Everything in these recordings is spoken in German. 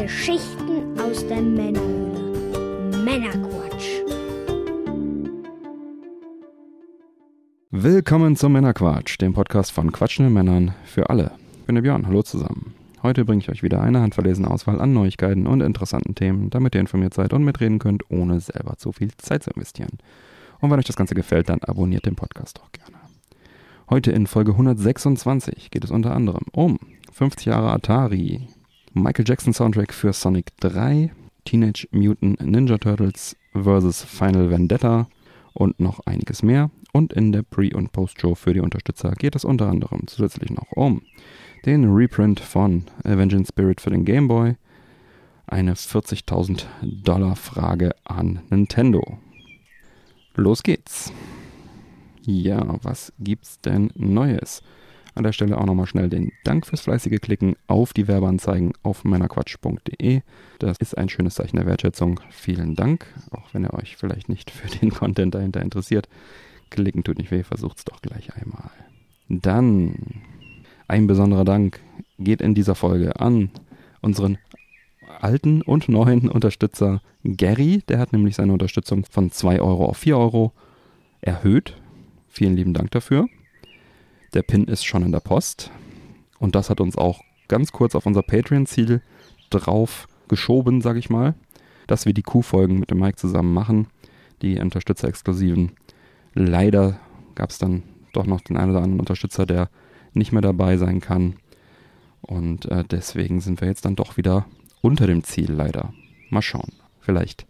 Geschichten aus der Männerhöhle. Männerquatsch. Willkommen zum Männerquatsch, dem Podcast von quatschenden Männern für alle. Ich bin der Björn, hallo zusammen. Heute bringe ich euch wieder eine handverlesene Auswahl an Neuigkeiten und interessanten Themen, damit ihr informiert seid und mitreden könnt, ohne selber zu viel Zeit zu investieren. Und wenn euch das Ganze gefällt, dann abonniert den Podcast auch gerne. Heute in Folge 126 geht es unter anderem um 50 Jahre Atari, Michael Jackson Soundtrack für Sonic 3, Teenage Mutant Ninja Turtles vs. Final Vendetta und noch einiges mehr. Und in der Pre- und Post-Show für die Unterstützer geht es unter anderem zusätzlich noch um den Reprint von Avenging Spirit für den Game Boy, eine 40.000 Dollar Frage an Nintendo. Los geht's. Ja, was gibt's denn Neues? An der Stelle auch nochmal schnell den Dank fürs fleißige Klicken auf die Werbeanzeigen auf meinerquatsch.de. Das ist ein schönes Zeichen der Wertschätzung. Vielen Dank, auch wenn ihr euch vielleicht nicht für den Content dahinter interessiert. Klicken tut nicht weh, versucht's doch gleich einmal. Dann ein besonderer Dank geht in dieser Folge an unseren alten und neuen Unterstützer Gary. Der hat nämlich seine Unterstützung von 2 Euro auf 4 Euro erhöht. Vielen lieben Dank dafür. Der Pin ist schon in der Post. Und das hat uns auch ganz kurz auf unser Patreon-Ziel drauf geschoben, sag ich mal, dass wir die Q-Folgen mit dem Mike zusammen machen, die Unterstützer-exklusiven. Leider gab es dann doch noch den einen oder anderen Unterstützer, der nicht mehr dabei sein kann. Und äh, deswegen sind wir jetzt dann doch wieder unter dem Ziel, leider. Mal schauen. Vielleicht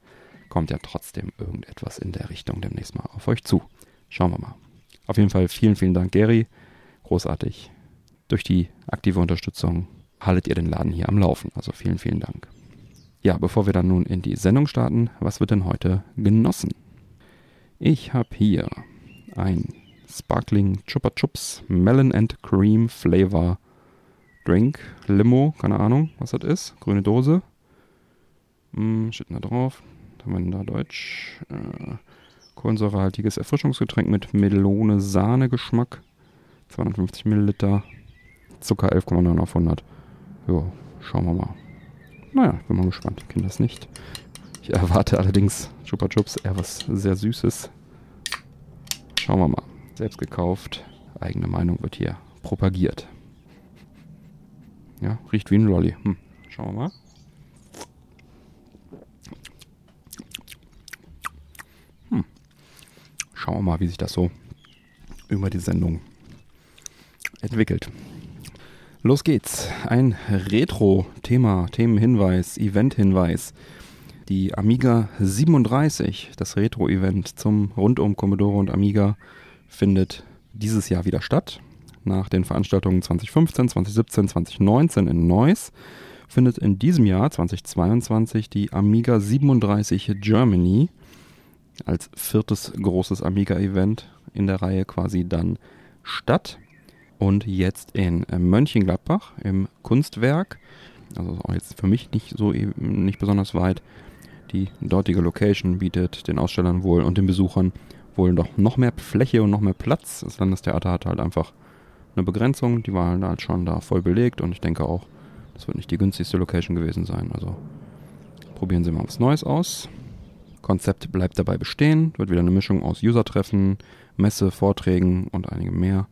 kommt ja trotzdem irgendetwas in der Richtung demnächst mal auf euch zu. Schauen wir mal. Auf jeden Fall vielen, vielen Dank, Gary großartig. Durch die aktive Unterstützung haltet ihr den Laden hier am Laufen. Also vielen, vielen Dank. Ja, bevor wir dann nun in die Sendung starten, was wird denn heute genossen? Ich habe hier ein Sparkling Chupa Chups Melon and Cream Flavor Drink Limo, keine Ahnung, was das ist. Grüne Dose. Hm, steht da drauf. Da haben wir da Deutsch. Äh, kohlensäurehaltiges Erfrischungsgetränk mit Melone-Sahne-Geschmack. 250 Milliliter, Zucker 11,9 auf 100. Jo, schauen wir mal. Naja, bin mal gespannt. Ich kenne das nicht. Ich erwarte allerdings Chupa Chups eher was sehr Süßes. Schauen wir mal. Selbst gekauft. Eigene Meinung wird hier propagiert. Ja, riecht wie ein Lolli. Hm. Schauen wir mal. Hm. Schauen wir mal, wie sich das so über die Sendung entwickelt. Los geht's. Ein Retro-Thema, Themenhinweis, Event-Hinweis. Die Amiga 37, das Retro-Event zum rundum Commodore und Amiga, findet dieses Jahr wieder statt. Nach den Veranstaltungen 2015, 2017, 2019 in Neuss findet in diesem Jahr 2022 die Amiga 37 Germany als viertes großes Amiga-Event in der Reihe quasi dann statt und jetzt in äh, Mönchengladbach im Kunstwerk. Also auch jetzt für mich nicht so e-, nicht besonders weit. Die dortige Location bietet den Ausstellern wohl und den Besuchern wohl doch noch mehr Fläche und noch mehr Platz. Das Landestheater hat halt einfach eine Begrenzung. Die war halt schon da voll belegt und ich denke auch, das wird nicht die günstigste Location gewesen sein. Also probieren Sie mal was Neues aus. Konzept bleibt dabei bestehen, wird wieder eine Mischung aus User-Treffen, Messe, Vorträgen und einigem mehr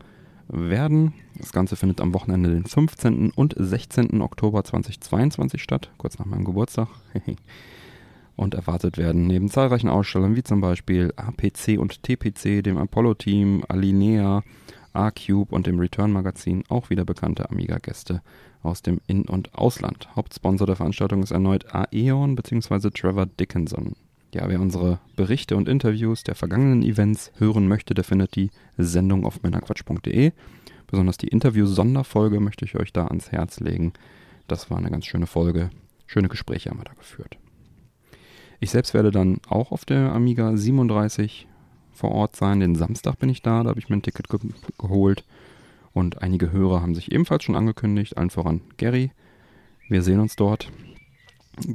werden. Das Ganze findet am Wochenende den 15. und 16. Oktober 2022 statt, kurz nach meinem Geburtstag. und erwartet werden neben zahlreichen Ausstellern wie zum Beispiel APC und TPC, dem Apollo-Team, Alinea, R-Cube und dem Return-Magazin auch wieder bekannte Amiga-Gäste aus dem In- und Ausland. Hauptsponsor der Veranstaltung ist erneut Aeon bzw. Trevor Dickinson. Ja, wer unsere Berichte und Interviews der vergangenen Events hören möchte, der findet die Sendung auf männerquatsch.de. Besonders die Interview-Sonderfolge möchte ich euch da ans Herz legen. Das war eine ganz schöne Folge. Schöne Gespräche haben wir da geführt. Ich selbst werde dann auch auf der Amiga 37 vor Ort sein. Den Samstag bin ich da, da habe ich mir ein Ticket ge geholt. Und einige Hörer haben sich ebenfalls schon angekündigt, allen voran Gary. Wir sehen uns dort.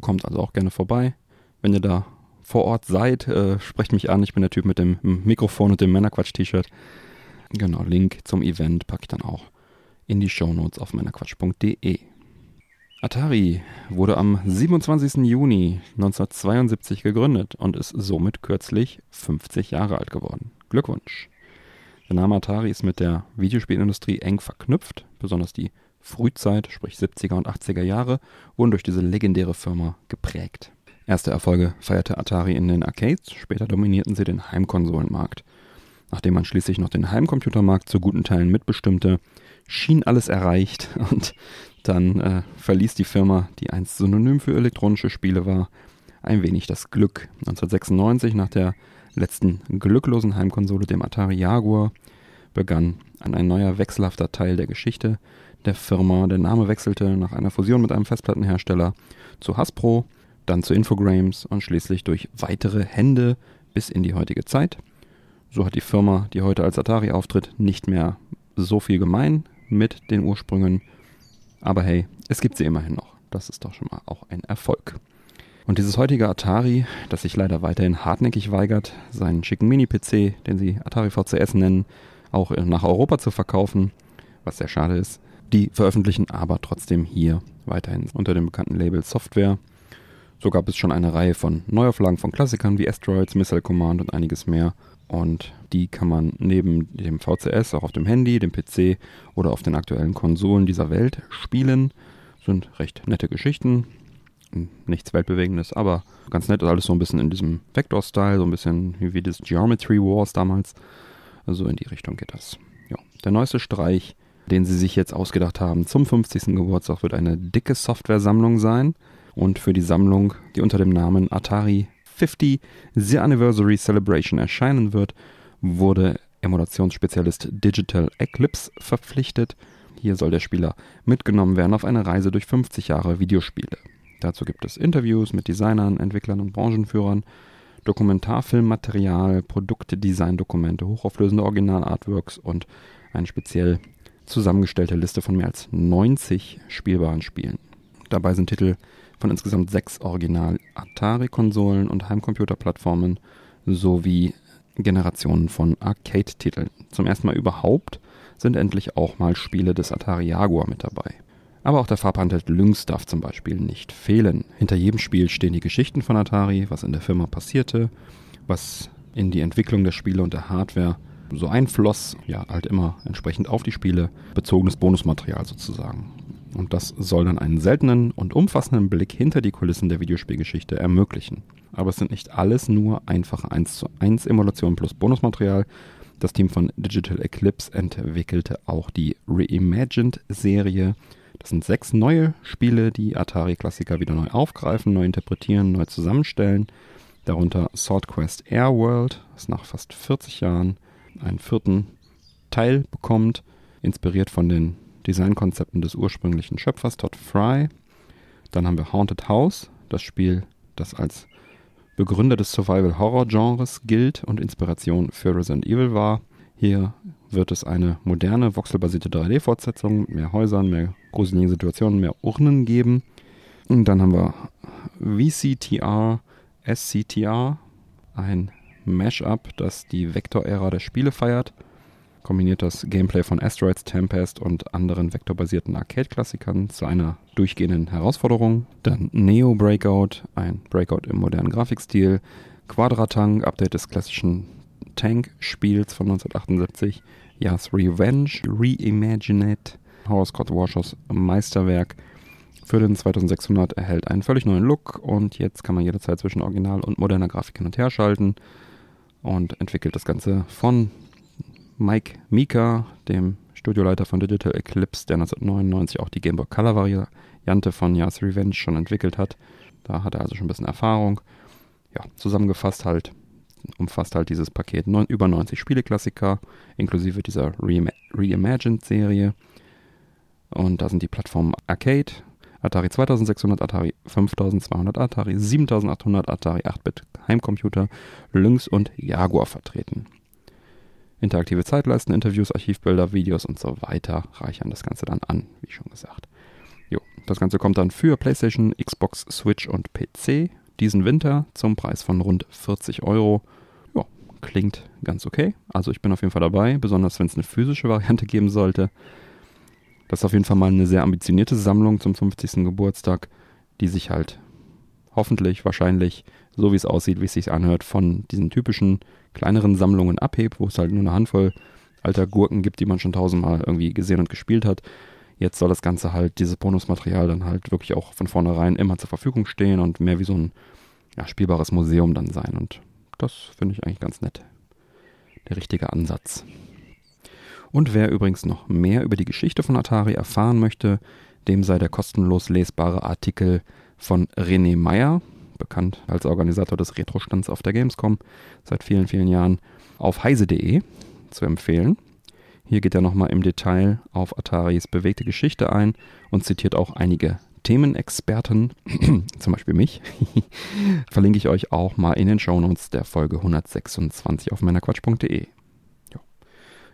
Kommt also auch gerne vorbei. Wenn ihr da vor Ort seid, äh, sprecht mich an. Ich bin der Typ mit dem Mikrofon und dem Männerquatsch-T-Shirt. Genau, Link zum Event packe ich dann auch in die Shownotes auf männerquatsch.de. Atari wurde am 27. Juni 1972 gegründet und ist somit kürzlich 50 Jahre alt geworden. Glückwunsch! Der Name Atari ist mit der Videospielindustrie eng verknüpft, besonders die Frühzeit, sprich 70er und 80er Jahre, wurden durch diese legendäre Firma geprägt. Erste Erfolge feierte Atari in den Arcades, später dominierten sie den Heimkonsolenmarkt. Nachdem man schließlich noch den Heimcomputermarkt zu guten Teilen mitbestimmte, schien alles erreicht und dann äh, verließ die Firma, die einst Synonym für elektronische Spiele war, ein wenig das Glück. 1996, nach der letzten glücklosen Heimkonsole, dem Atari Jaguar, begann ein neuer wechselhafter Teil der Geschichte der Firma. Der Name wechselte nach einer Fusion mit einem Festplattenhersteller zu Hasbro, dann zu Infogrames und schließlich durch weitere Hände bis in die heutige Zeit. So hat die Firma, die heute als Atari auftritt, nicht mehr so viel gemein mit den Ursprüngen aber hey, es gibt sie immerhin noch. Das ist doch schon mal auch ein Erfolg. Und dieses heutige Atari, das sich leider weiterhin hartnäckig weigert, seinen schicken Mini-PC, den sie Atari VCS nennen, auch nach Europa zu verkaufen, was sehr schade ist. Die veröffentlichen aber trotzdem hier weiterhin unter dem bekannten Label Software. So gab es schon eine Reihe von Neuauflagen von Klassikern wie Asteroids, Missile Command und einiges mehr. Und die kann man neben dem VCS auch auf dem Handy, dem PC oder auf den aktuellen Konsolen dieser Welt spielen. Sind recht nette Geschichten. Nichts Weltbewegendes, aber ganz nett. Alles so ein bisschen in diesem Vector-Style, so ein bisschen wie das Geometry Wars damals. Also in die Richtung geht das. Ja. Der neueste Streich, den sie sich jetzt ausgedacht haben zum 50. Geburtstag, wird eine dicke Software-Sammlung sein. Und für die Sammlung, die unter dem Namen Atari 50 The Anniversary Celebration erscheinen wird, wurde Emulationsspezialist Digital Eclipse verpflichtet. Hier soll der Spieler mitgenommen werden auf eine Reise durch 50 Jahre Videospiele. Dazu gibt es Interviews mit Designern, Entwicklern und Branchenführern, Dokumentarfilmmaterial, Produktdesign-Dokumente, hochauflösende Original-Artworks und eine speziell zusammengestellte Liste von mehr als 90 spielbaren Spielen. Dabei sind Titel von insgesamt sechs Original-Atari-Konsolen und Heimcomputerplattformen sowie Generationen von Arcade-Titeln. Zum ersten Mal überhaupt sind endlich auch mal Spiele des Atari Jaguar mit dabei. Aber auch der Farbhandheld Lynx darf zum Beispiel nicht fehlen. Hinter jedem Spiel stehen die Geschichten von Atari, was in der Firma passierte, was in die Entwicklung der Spiele und der Hardware so einfloss, ja, halt immer entsprechend auf die Spiele, bezogenes Bonusmaterial sozusagen. Und das soll dann einen seltenen und umfassenden Blick hinter die Kulissen der Videospielgeschichte ermöglichen. Aber es sind nicht alles nur einfache 1 zu 1 Emulationen plus Bonusmaterial. Das Team von Digital Eclipse entwickelte auch die Reimagined-Serie. Das sind sechs neue Spiele, die Atari-Klassiker wieder neu aufgreifen, neu interpretieren, neu zusammenstellen. Darunter Sword Quest Air World, das nach fast 40 Jahren einen vierten Teil bekommt, inspiriert von den Designkonzepten des ursprünglichen Schöpfers Todd Fry. Dann haben wir Haunted House, das Spiel, das als Begründer des Survival-Horror-Genres gilt und Inspiration für Resident Evil war. Hier wird es eine moderne, voxelbasierte 3D-Fortsetzung mit mehr Häusern, mehr gruseligen Situationen, mehr Urnen geben. Und dann haben wir VCTR, SCTR, ein Mashup, das die Vektor-Ära der Spiele feiert kombiniert das Gameplay von Asteroids, Tempest und anderen vektorbasierten Arcade-Klassikern zu einer durchgehenden Herausforderung. Dann Neo Breakout, ein Breakout im modernen Grafikstil. Quadratang, Update des klassischen Tank-Spiels von 1978. Yas Revenge, Reimagined, Horror Scott Washers Meisterwerk. Für den 2600 erhält einen völlig neuen Look und jetzt kann man jederzeit zwischen Original und moderner Grafik hin und her schalten und entwickelt das Ganze von Mike Mika, dem Studioleiter von Digital Eclipse, der 1999 auch die Game Boy Color Variante von Yas Revenge schon entwickelt hat. Da hat er also schon ein bisschen Erfahrung. Ja, zusammengefasst halt, umfasst halt dieses Paket neun, über 90 Spieleklassiker, inklusive dieser Reimagined-Serie. Und da sind die Plattformen Arcade, Atari 2600, Atari 5200, Atari 7800, Atari 8-Bit Heimcomputer, Lynx und Jaguar vertreten. Interaktive Zeitleisten, Interviews, Archivbilder, Videos und so weiter reichern das Ganze dann an, wie schon gesagt. Jo, das Ganze kommt dann für PlayStation, Xbox, Switch und PC diesen Winter zum Preis von rund 40 Euro. Ja, klingt ganz okay. Also ich bin auf jeden Fall dabei, besonders wenn es eine physische Variante geben sollte. Das ist auf jeden Fall mal eine sehr ambitionierte Sammlung zum 50. Geburtstag, die sich halt hoffentlich, wahrscheinlich, so wie es aussieht, wie es sich anhört, von diesen typischen kleineren Sammlungen abhebt, wo es halt nur eine Handvoll alter Gurken gibt, die man schon tausendmal irgendwie gesehen und gespielt hat. Jetzt soll das Ganze halt, dieses Bonusmaterial dann halt wirklich auch von vornherein immer zur Verfügung stehen und mehr wie so ein ja, spielbares Museum dann sein. Und das finde ich eigentlich ganz nett. Der richtige Ansatz. Und wer übrigens noch mehr über die Geschichte von Atari erfahren möchte, dem sei der kostenlos lesbare Artikel von René Meyer, bekannt als Organisator des Retro-Stands auf der Gamescom seit vielen, vielen Jahren, auf heise.de zu empfehlen. Hier geht er nochmal im Detail auf Ataris bewegte Geschichte ein und zitiert auch einige Themenexperten, zum Beispiel mich, verlinke ich euch auch mal in den Shownotes der Folge 126 auf meinerquatsch.de. Ja.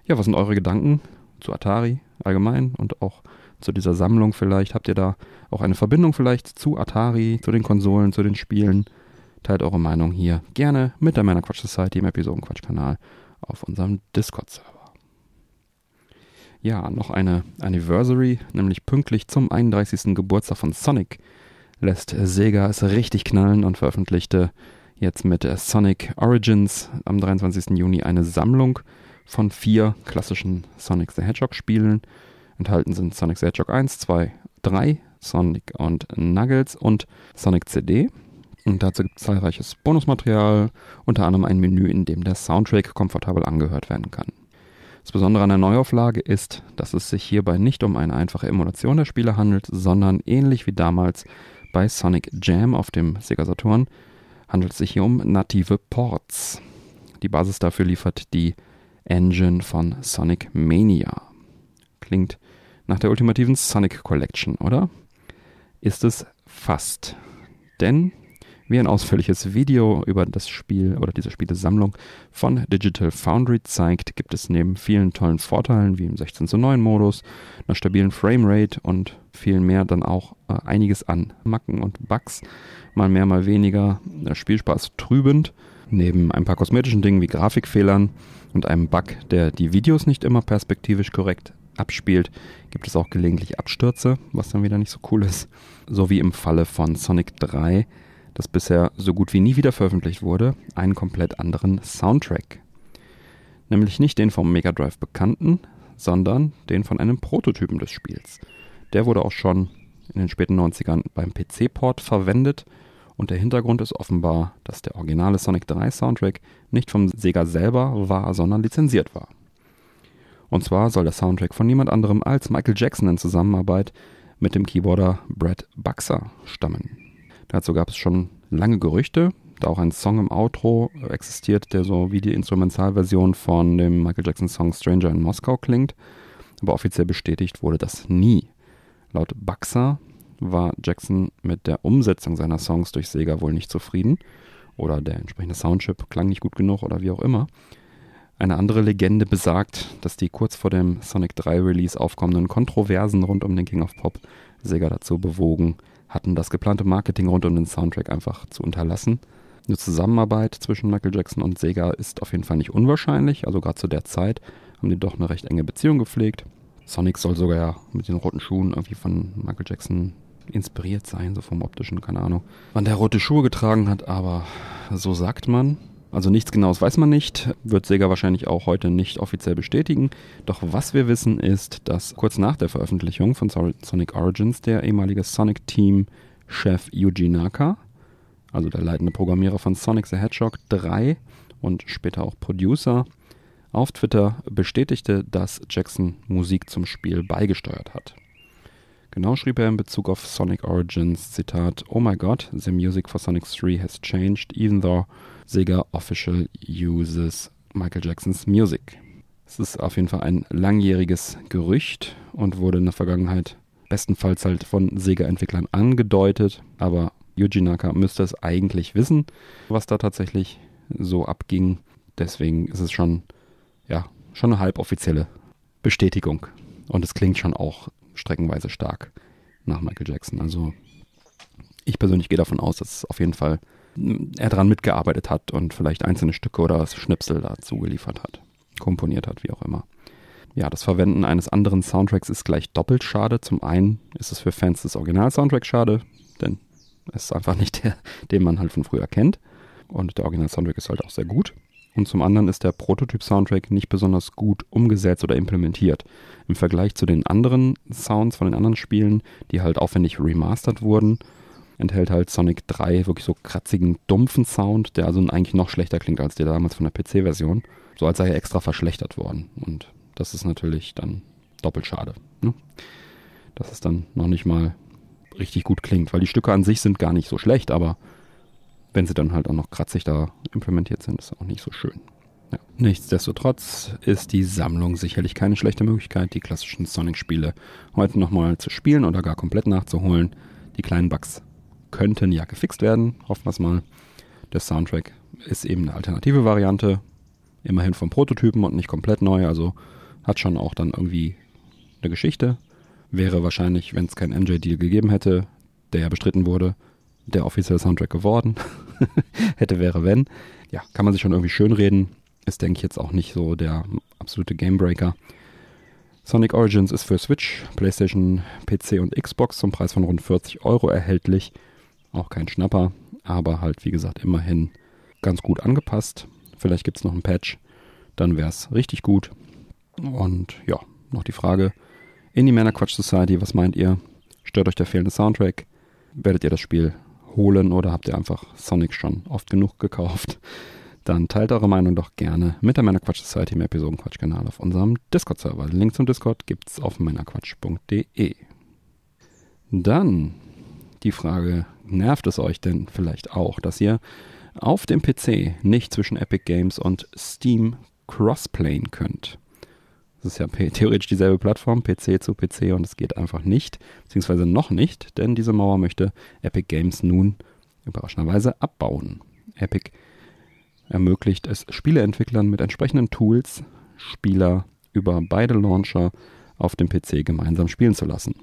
ja, was sind eure Gedanken zu Atari allgemein und auch zu dieser Sammlung vielleicht? Habt ihr da auch eine Verbindung vielleicht zu Atari, zu den Konsolen, zu den Spielen? Teilt eure Meinung hier gerne mit der Männerquatsch Society im Episodenquatsch-Kanal auf unserem Discord-Server. Ja, noch eine Anniversary, nämlich pünktlich zum 31. Geburtstag von Sonic lässt Sega es richtig knallen und veröffentlichte jetzt mit Sonic Origins am 23. Juni eine Sammlung von vier klassischen Sonic the Hedgehog Spielen. Enthalten sind Sonic Hedgehog 1, 2, 3, Sonic und Nuggets und Sonic CD. Und dazu gibt es zahlreiches Bonusmaterial, unter anderem ein Menü, in dem der Soundtrack komfortabel angehört werden kann. Das Besondere an der Neuauflage ist, dass es sich hierbei nicht um eine einfache Emulation der Spiele handelt, sondern ähnlich wie damals bei Sonic Jam auf dem Sega Saturn handelt es sich hier um native Ports. Die Basis dafür liefert die Engine von Sonic Mania. Klingt nach der ultimativen Sonic Collection, oder? Ist es fast. Denn wie ein ausführliches Video über das Spiel oder diese Spielesammlung von Digital Foundry zeigt, gibt es neben vielen tollen Vorteilen wie im 16 zu 9 Modus, einer stabilen Framerate und viel mehr dann auch äh, einiges an Macken und Bugs, mal mehr, mal weniger, der Spielspaß trübend, neben ein paar kosmetischen Dingen wie Grafikfehlern und einem Bug, der die Videos nicht immer perspektivisch korrekt abspielt, gibt es auch gelegentlich Abstürze, was dann wieder nicht so cool ist. So wie im Falle von Sonic 3 das bisher so gut wie nie wieder veröffentlicht wurde, einen komplett anderen Soundtrack. Nämlich nicht den vom Mega Drive bekannten, sondern den von einem Prototypen des Spiels. Der wurde auch schon in den späten 90ern beim PC-Port verwendet und der Hintergrund ist offenbar, dass der originale Sonic 3 Soundtrack nicht vom Sega selber war, sondern lizenziert war. Und zwar soll der Soundtrack von niemand anderem als Michael Jackson in Zusammenarbeit mit dem Keyboarder Brad Buxer stammen. Dazu gab es schon lange Gerüchte, da auch ein Song im Outro existiert, der so wie die Instrumentalversion von dem Michael Jackson Song Stranger in Moskau klingt. Aber offiziell bestätigt wurde das nie. Laut Buxer war Jackson mit der Umsetzung seiner Songs durch Sega wohl nicht zufrieden oder der entsprechende Soundchip klang nicht gut genug oder wie auch immer. Eine andere Legende besagt, dass die kurz vor dem Sonic 3 Release aufkommenden Kontroversen rund um den King of Pop Sega dazu bewogen, hatten, das geplante Marketing rund um den Soundtrack einfach zu unterlassen. Eine Zusammenarbeit zwischen Michael Jackson und Sega ist auf jeden Fall nicht unwahrscheinlich. Also gerade zu der Zeit haben die doch eine recht enge Beziehung gepflegt. Sonic soll sogar ja mit den roten Schuhen irgendwie von Michael Jackson inspiriert sein, so vom optischen, keine Ahnung, wann der rote Schuhe getragen hat, aber so sagt man. Also nichts Genaues weiß man nicht, wird Sega wahrscheinlich auch heute nicht offiziell bestätigen. Doch was wir wissen ist, dass kurz nach der Veröffentlichung von Sonic Origins der ehemalige Sonic-Team-Chef Yuji Naka, also der leitende Programmierer von Sonic the Hedgehog 3 und später auch Producer, auf Twitter bestätigte, dass Jackson Musik zum Spiel beigesteuert hat. Genau schrieb er in Bezug auf Sonic Origins, Zitat, Oh my god, the music for Sonic 3 has changed, even though Sega official uses Michael Jacksons music. Es ist auf jeden Fall ein langjähriges Gerücht und wurde in der Vergangenheit bestenfalls halt von Sega-Entwicklern angedeutet, aber Yuji Naka müsste es eigentlich wissen, was da tatsächlich so abging. Deswegen ist es schon, ja, schon eine halboffizielle Bestätigung. Und es klingt schon auch streckenweise stark nach Michael Jackson. Also ich persönlich gehe davon aus, dass auf jeden Fall er daran mitgearbeitet hat und vielleicht einzelne Stücke oder Schnipsel dazu geliefert hat, komponiert hat, wie auch immer. ja, das Verwenden eines anderen Soundtracks ist gleich doppelt schade. Zum einen ist es für Fans des Original-Soundtracks schade, denn es ist einfach nicht der, den man halt von früher kennt. Und der Original-Soundtrack ist halt auch sehr gut. Und zum anderen ist der Prototyp-Soundtrack nicht besonders gut umgesetzt oder implementiert. Im Vergleich zu den anderen Sounds von den anderen Spielen, die halt aufwendig remastert wurden, enthält halt Sonic 3 wirklich so kratzigen, dumpfen Sound, der also eigentlich noch schlechter klingt als der damals von der PC-Version. So als sei er extra verschlechtert worden. Und das ist natürlich dann doppelt schade. Ne? Dass es dann noch nicht mal richtig gut klingt, weil die Stücke an sich sind gar nicht so schlecht, aber wenn sie dann halt auch noch kratzig da implementiert sind, ist auch nicht so schön. Ja. Nichtsdestotrotz ist die Sammlung sicherlich keine schlechte Möglichkeit, die klassischen Sonic-Spiele heute nochmal zu spielen oder gar komplett nachzuholen. Die kleinen Bugs könnten ja gefixt werden, hoffen wir es mal. Der Soundtrack ist eben eine alternative Variante, immerhin vom Prototypen und nicht komplett neu, also hat schon auch dann irgendwie eine Geschichte. Wäre wahrscheinlich, wenn es keinen NJ-Deal gegeben hätte, der ja bestritten wurde, der offizielle Soundtrack geworden. hätte, wäre, wenn. Ja, kann man sich schon irgendwie schönreden. Ist, denke ich, jetzt auch nicht so der absolute Gamebreaker. Sonic Origins ist für Switch, PlayStation, PC und Xbox zum Preis von rund 40 Euro erhältlich. Auch kein Schnapper, aber halt, wie gesagt, immerhin ganz gut angepasst. Vielleicht gibt es noch einen Patch, dann wäre es richtig gut. Und ja, noch die Frage: Indie Männer Quatsch Society, was meint ihr? Stört euch der fehlende Soundtrack? Werdet ihr das Spiel holen oder habt ihr einfach Sonic schon oft genug gekauft? Dann teilt eure Meinung doch gerne mit der Männerquatsch Society im Episodenquatsch-Kanal auf unserem Discord-Server. Link zum Discord gibt's auf männerquatsch.de. Dann die Frage, nervt es euch denn vielleicht auch, dass ihr auf dem PC nicht zwischen Epic Games und Steam crossplayen könnt? Das ist ja theoretisch dieselbe Plattform, PC zu PC, und es geht einfach nicht, beziehungsweise noch nicht, denn diese Mauer möchte Epic Games nun überraschenderweise abbauen. Epic ermöglicht es Spieleentwicklern mit entsprechenden Tools, Spieler über beide Launcher auf dem PC gemeinsam spielen zu lassen.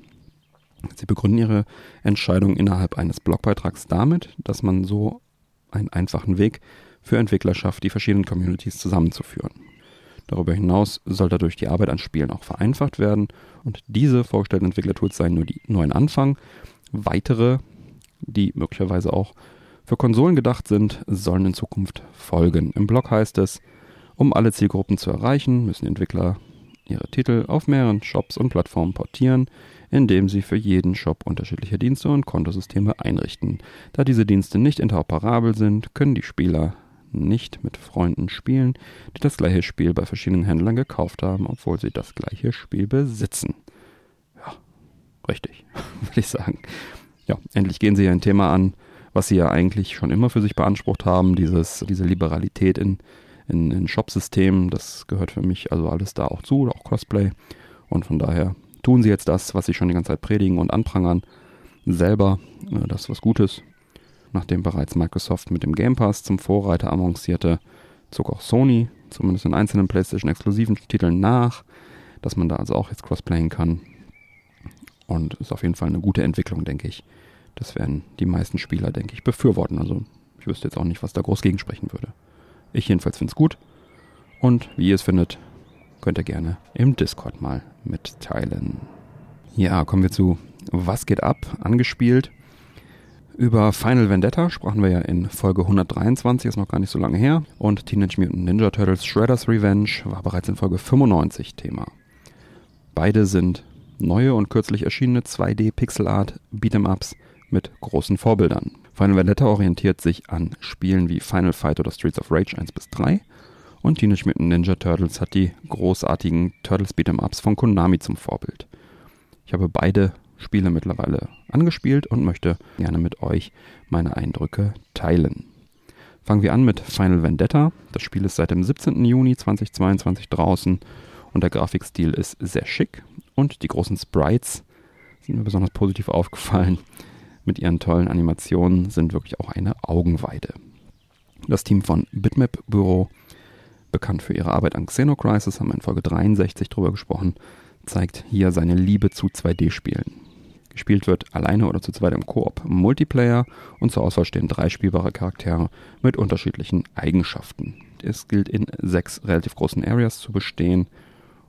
Sie begründen ihre Entscheidung innerhalb eines Blogbeitrags damit, dass man so einen einfachen Weg für Entwickler schafft, die verschiedenen Communities zusammenzuführen. Darüber hinaus soll dadurch die Arbeit an Spielen auch vereinfacht werden und diese vorgestellten Entwicklertools seien nur, die, nur ein Anfang. Weitere, die möglicherweise auch für Konsolen gedacht sind, sollen in Zukunft folgen. Im Blog heißt es, um alle Zielgruppen zu erreichen, müssen Entwickler ihre Titel auf mehreren Shops und Plattformen portieren, indem sie für jeden Shop unterschiedliche Dienste und Kontosysteme einrichten. Da diese Dienste nicht interoperabel sind, können die Spieler nicht mit Freunden spielen, die das gleiche Spiel bei verschiedenen Händlern gekauft haben, obwohl sie das gleiche Spiel besitzen. Ja, richtig, würde ich sagen. Ja, endlich gehen sie ein Thema an, was sie ja eigentlich schon immer für sich beansprucht haben, dieses, diese Liberalität in, in, in Shopsystemen, das gehört für mich also alles da auch zu, auch Cosplay. Und von daher tun sie jetzt das, was sie schon die ganze Zeit predigen und anprangern, selber. Äh, das was Gutes. Nachdem bereits Microsoft mit dem Game Pass zum Vorreiter avancierte, zog auch Sony, zumindest in einzelnen PlayStation-exklusiven Titeln nach, dass man da also auch jetzt crossplayen kann. Und ist auf jeden Fall eine gute Entwicklung, denke ich. Das werden die meisten Spieler, denke ich, befürworten. Also ich wüsste jetzt auch nicht, was da groß gegensprechen würde. Ich jedenfalls finde es gut. Und wie ihr es findet, könnt ihr gerne im Discord mal mitteilen. Ja, kommen wir zu Was geht ab? Angespielt. Über Final Vendetta sprachen wir ja in Folge 123, ist noch gar nicht so lange her. Und Teenage Mutant Ninja Turtles Shredder's Revenge war bereits in Folge 95 Thema. Beide sind neue und kürzlich erschienene 2D Pixel Art Beat'em Ups mit großen Vorbildern. Final Vendetta orientiert sich an Spielen wie Final Fight oder Streets of Rage 1 bis 3 und Teenage Mutant Ninja Turtles hat die großartigen Turtles Beat'em Ups von Konami zum Vorbild. Ich habe beide Spiele mittlerweile angespielt und möchte gerne mit euch meine Eindrücke teilen. Fangen wir an mit Final Vendetta. Das Spiel ist seit dem 17. Juni 2022 draußen und der Grafikstil ist sehr schick und die großen Sprites sind mir besonders positiv aufgefallen mit ihren tollen Animationen sind wirklich auch eine Augenweide. Das Team von Bitmap Büro, bekannt für ihre Arbeit an Xenocrisis, haben wir in Folge 63 drüber gesprochen, zeigt hier seine Liebe zu 2D-Spielen. Gespielt wird alleine oder zu zweit im Koop Multiplayer und zur Auswahl stehen drei spielbare Charaktere mit unterschiedlichen Eigenschaften. Es gilt in sechs relativ großen Areas zu bestehen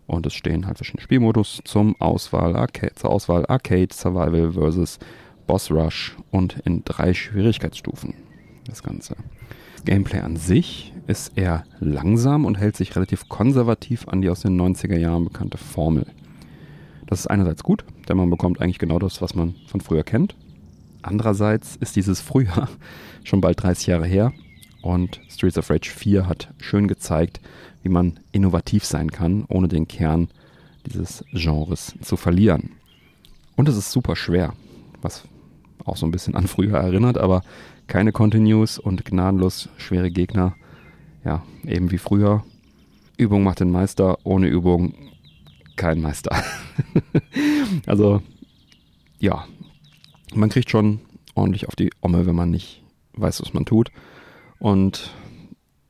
Und es stehen halt verschiedene Spielmodus zum Auswahl zur Auswahl Arcade, Survival versus Boss Rush und in drei Schwierigkeitsstufen. Das Ganze. Gameplay an sich ist eher langsam und hält sich relativ konservativ an die aus den 90er Jahren bekannte Formel. Das ist einerseits gut, denn man bekommt eigentlich genau das, was man von früher kennt. Andererseits ist dieses Frühjahr schon bald 30 Jahre her und Streets of Rage 4 hat schön gezeigt, wie man innovativ sein kann, ohne den Kern dieses Genres zu verlieren. Und es ist super schwer, was auch so ein bisschen an früher erinnert, aber keine Continues und gnadenlos schwere Gegner. Ja, eben wie früher. Übung macht den Meister, ohne Übung kein Meister. also, ja, man kriegt schon ordentlich auf die Omme, wenn man nicht weiß, was man tut. Und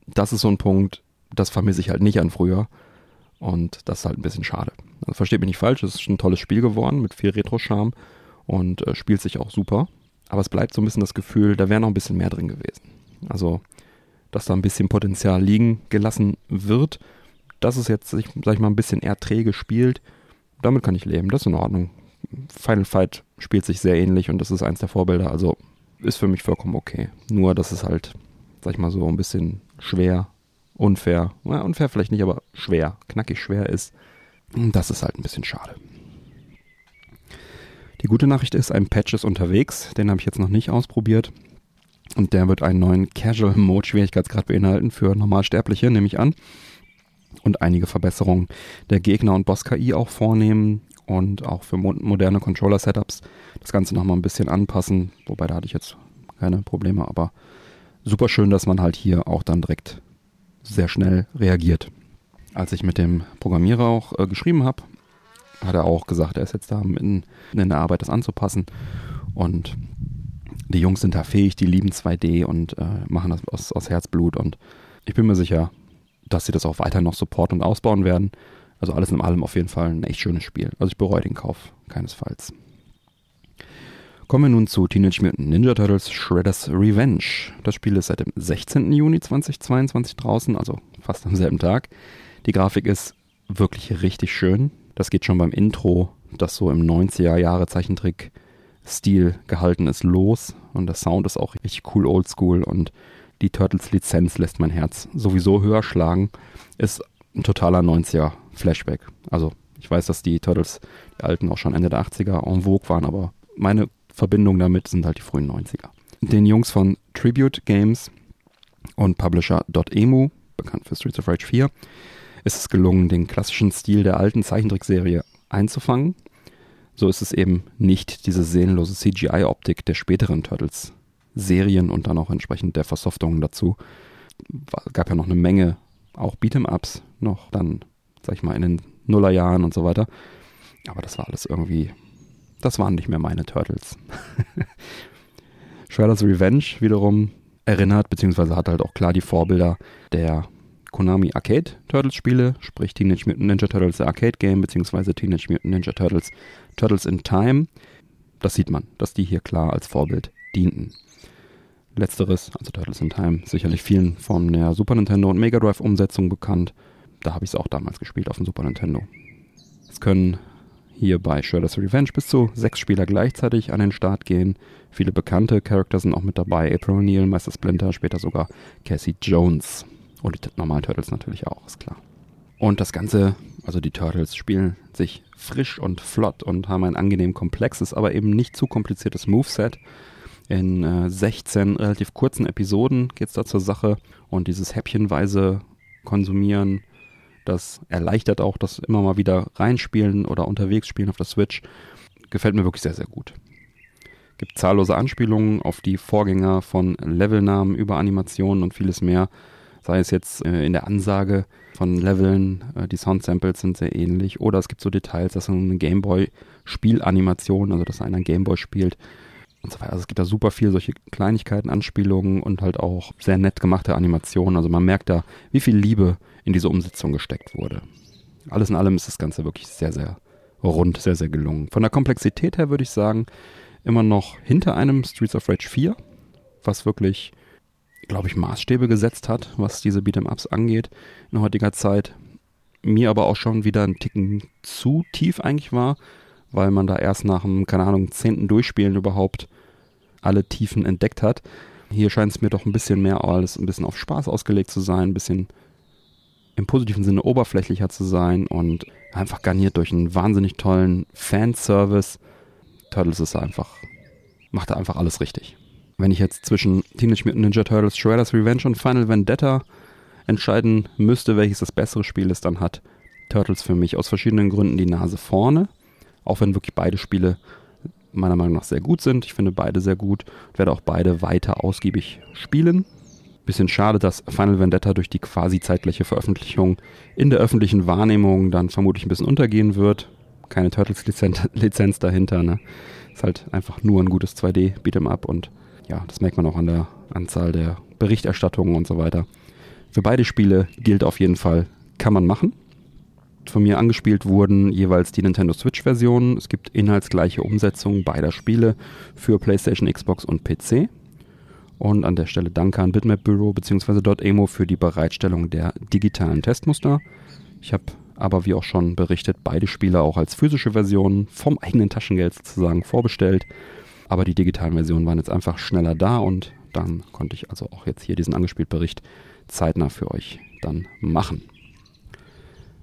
das ist so ein Punkt, das vermisse ich halt nicht an früher. Und das ist halt ein bisschen schade. Also versteht mich nicht falsch, es ist ein tolles Spiel geworden mit viel Retro-Charme und äh, spielt sich auch super. Aber es bleibt so ein bisschen das Gefühl, da wäre noch ein bisschen mehr drin gewesen. Also, dass da ein bisschen Potenzial liegen gelassen wird. Das ist jetzt, sag ich mal, ein bisschen eher träge spielt. Damit kann ich leben, das ist in Ordnung. Final Fight spielt sich sehr ähnlich und das ist eins der Vorbilder, also ist für mich vollkommen okay. Nur, dass es halt, sag ich mal so, ein bisschen schwer, unfair, na, unfair vielleicht nicht, aber schwer, knackig schwer ist. Das ist halt ein bisschen schade. Die gute Nachricht ist, ein Patch ist unterwegs. Den habe ich jetzt noch nicht ausprobiert. Und der wird einen neuen Casual Mode Schwierigkeitsgrad beinhalten für Normalsterbliche, nehme ich an. Und einige Verbesserungen der Gegner- und Boss-KI auch vornehmen und auch für mo moderne Controller-Setups das Ganze nochmal ein bisschen anpassen. Wobei da hatte ich jetzt keine Probleme, aber super schön, dass man halt hier auch dann direkt sehr schnell reagiert. Als ich mit dem Programmierer auch äh, geschrieben habe, hat er auch gesagt, er ist jetzt da mitten in der Arbeit, das anzupassen. Und die Jungs sind da fähig, die lieben 2D und äh, machen das aus, aus Herzblut. Und ich bin mir sicher, dass sie das auch weiter noch supporten und ausbauen werden. Also alles in allem auf jeden Fall ein echt schönes Spiel. Also ich bereue den Kauf keinesfalls. Kommen wir nun zu Teenage Mutant Ninja Turtles Shredder's Revenge. Das Spiel ist seit dem 16. Juni 2022 draußen, also fast am selben Tag. Die Grafik ist wirklich richtig schön. Das geht schon beim Intro, das so im 90er Jahre Zeichentrick-Stil gehalten ist, los. Und der Sound ist auch richtig cool oldschool und die Turtles-Lizenz lässt mein Herz sowieso höher schlagen. Ist ein totaler 90er Flashback. Also ich weiß, dass die Turtles, die alten, auch schon Ende der 80er en vogue waren, aber meine Verbindung damit sind halt die frühen 90er. Den Jungs von Tribute Games und Publisher.emu, bekannt für Streets of Rage 4, ist es gelungen, den klassischen Stil der alten Zeichentrickserie einzufangen. So ist es eben nicht diese seelenlose CGI-Optik der späteren Turtles-Serien und dann auch entsprechend der Versoftungen dazu. Gab ja noch eine Menge auch Beat'em-Ups noch dann, sag ich mal, in den Nullerjahren und so weiter. Aber das war alles irgendwie, das waren nicht mehr meine Turtles. Shredder's Revenge wiederum erinnert, beziehungsweise hat halt auch klar die Vorbilder der Konami Arcade Turtles Spiele, sprich Teenage Mutant Ninja Turtles Arcade Game beziehungsweise Teenage Mutant Ninja Turtles Turtles in Time. Das sieht man, dass die hier klar als Vorbild dienten. Letzteres, also Turtles in Time, sicherlich vielen von der Super Nintendo und Mega Drive Umsetzung bekannt. Da habe ich es auch damals gespielt auf dem Super Nintendo. Es können hier bei Shredder's Revenge bis zu sechs Spieler gleichzeitig an den Start gehen. Viele bekannte Charakter sind auch mit dabei. April O'Neil, Meister Splinter, später sogar Cassie Jones. Und die normalen Turtles natürlich auch, ist klar. Und das Ganze, also die Turtles spielen sich frisch und flott und haben ein angenehm komplexes, aber eben nicht zu kompliziertes Moveset. In äh, 16 relativ kurzen Episoden geht es da zur Sache und dieses häppchenweise Konsumieren, das erleichtert auch das immer mal wieder reinspielen oder unterwegs spielen auf der Switch. Gefällt mir wirklich sehr, sehr gut. Gibt zahllose Anspielungen auf die Vorgänger von Levelnamen über Animationen und vieles mehr sei es jetzt äh, in der Ansage von Leveln, äh, die Sound-Samples sind sehr ähnlich, oder es gibt so Details, dass eine Gameboy-Spielanimation, also dass einer Gameboy spielt und so weiter. Also es gibt da super viel solche Kleinigkeiten, Anspielungen und halt auch sehr nett gemachte Animationen. Also man merkt da, wie viel Liebe in diese Umsetzung gesteckt wurde. Alles in allem ist das Ganze wirklich sehr, sehr rund, sehr, sehr gelungen. Von der Komplexität her würde ich sagen, immer noch hinter einem Streets of Rage 4, was wirklich glaube ich, Maßstäbe gesetzt hat, was diese Beat'em-Ups angeht in heutiger Zeit. mir aber auch schon wieder ein Ticken zu tief eigentlich war, weil man da erst nach einem, keine Ahnung, zehnten Durchspielen überhaupt alle Tiefen entdeckt hat. Hier scheint es mir doch ein bisschen mehr alles ein bisschen auf Spaß ausgelegt zu sein, ein bisschen im positiven Sinne oberflächlicher zu sein und einfach garniert durch einen wahnsinnig tollen Fanservice. Turtles ist einfach, macht da einfach alles richtig. Wenn ich jetzt zwischen Teenage Mutant Ninja Turtles, Shredder's Revenge und Final Vendetta entscheiden müsste, welches das bessere Spiel ist, dann hat Turtles für mich aus verschiedenen Gründen die Nase vorne. Auch wenn wirklich beide Spiele meiner Meinung nach sehr gut sind. Ich finde beide sehr gut und werde auch beide weiter ausgiebig spielen. Bisschen schade, dass Final Vendetta durch die quasi zeitgleiche Veröffentlichung in der öffentlichen Wahrnehmung dann vermutlich ein bisschen untergehen wird. Keine Turtles-Lizenz dahinter. Ne? Ist halt einfach nur ein gutes 2D-Beat'em Up und ja, das merkt man auch an der Anzahl der Berichterstattungen und so weiter. Für beide Spiele gilt auf jeden Fall, kann man machen. Von mir angespielt wurden jeweils die Nintendo Switch-Versionen. Es gibt inhaltsgleiche Umsetzungen beider Spiele für PlayStation, Xbox und PC. Und an der Stelle danke an Bitmap Bureau bzw. .emo für die Bereitstellung der digitalen Testmuster. Ich habe aber wie auch schon berichtet, beide Spiele auch als physische Versionen vom eigenen Taschengeld sozusagen vorbestellt. Aber die digitalen Versionen waren jetzt einfach schneller da und dann konnte ich also auch jetzt hier diesen angespielt Bericht zeitnah für euch dann machen.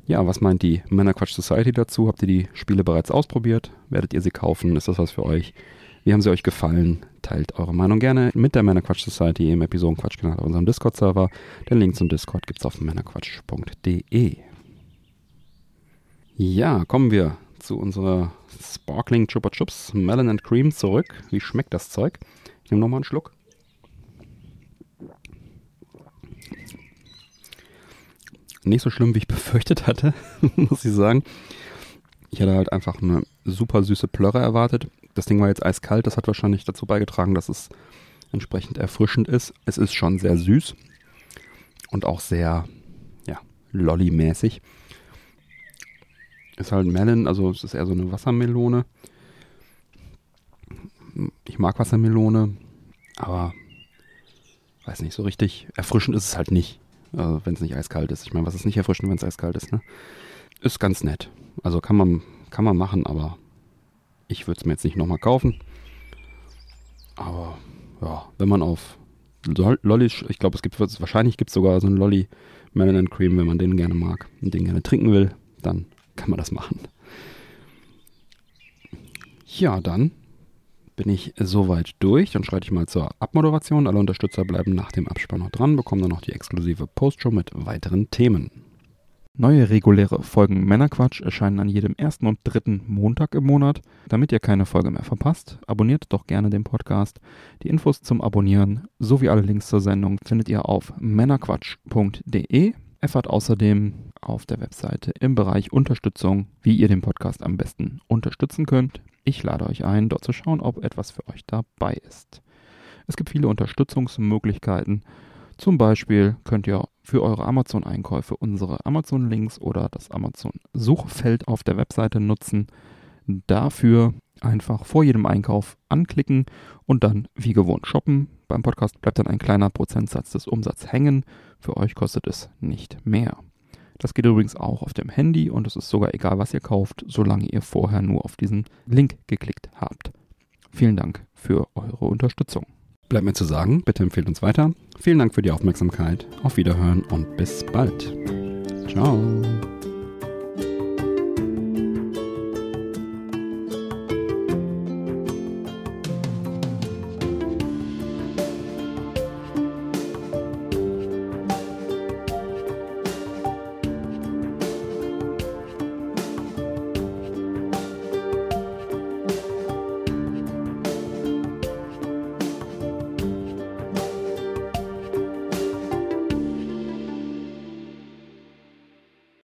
Ja, was meint die Männerquatsch Society dazu? Habt ihr die Spiele bereits ausprobiert? Werdet ihr sie kaufen? Ist das was für euch? Wie haben sie euch gefallen? Teilt eure Meinung gerne mit der Männerquatsch Society im Episodenquatsch-Kanal auf unserem Discord-Server. Den Link zum Discord gibt es auf männerquatsch.de. Ja, kommen wir zu unserer Sparkling Chupa Chups Melon and Cream zurück. Wie schmeckt das Zeug? Ich nehme nochmal einen Schluck. Nicht so schlimm, wie ich befürchtet hatte, muss ich sagen. Ich hatte halt einfach eine super süße Plörre erwartet. Das Ding war jetzt eiskalt, das hat wahrscheinlich dazu beigetragen, dass es entsprechend erfrischend ist. Es ist schon sehr süß und auch sehr, ja, lolly-mäßig. Ist halt Melon, also es ist eher so eine Wassermelone. Ich mag Wassermelone, aber weiß nicht, so richtig erfrischend ist es halt nicht, also wenn es nicht eiskalt ist. Ich meine, was ist nicht erfrischend, wenn es eiskalt ist, ne? Ist ganz nett. Also kann man, kann man machen, aber ich würde es mir jetzt nicht nochmal kaufen. Aber ja, wenn man auf Lolli, ich glaube, es gibt wahrscheinlich gibt es sogar so einen Lolli Melon Cream, wenn man den gerne mag und den gerne trinken will, dann kann man das machen. Ja, dann bin ich soweit durch. Dann schreite ich mal zur Abmoderation. Alle Unterstützer bleiben nach dem Abspann noch dran, bekommen dann noch die exklusive Postshow mit weiteren Themen. Neue reguläre Folgen Männerquatsch erscheinen an jedem ersten und dritten Montag im Monat. Damit ihr keine Folge mehr verpasst, abonniert doch gerne den Podcast. Die Infos zum Abonnieren sowie alle Links zur Sendung findet ihr auf männerquatsch.de. Erfahrt außerdem auf der Webseite im Bereich Unterstützung, wie ihr den Podcast am besten unterstützen könnt. Ich lade euch ein, dort zu schauen, ob etwas für euch dabei ist. Es gibt viele Unterstützungsmöglichkeiten. Zum Beispiel könnt ihr für eure Amazon-Einkäufe unsere Amazon-Links oder das Amazon-Suchfeld auf der Webseite nutzen. Dafür einfach vor jedem Einkauf anklicken und dann wie gewohnt shoppen. Beim Podcast bleibt dann ein kleiner Prozentsatz des Umsatzes hängen. Für euch kostet es nicht mehr. Das geht übrigens auch auf dem Handy und es ist sogar egal, was ihr kauft, solange ihr vorher nur auf diesen Link geklickt habt. Vielen Dank für eure Unterstützung. Bleibt mir zu sagen, bitte empfehlt uns weiter. Vielen Dank für die Aufmerksamkeit. Auf Wiederhören und bis bald. Ciao.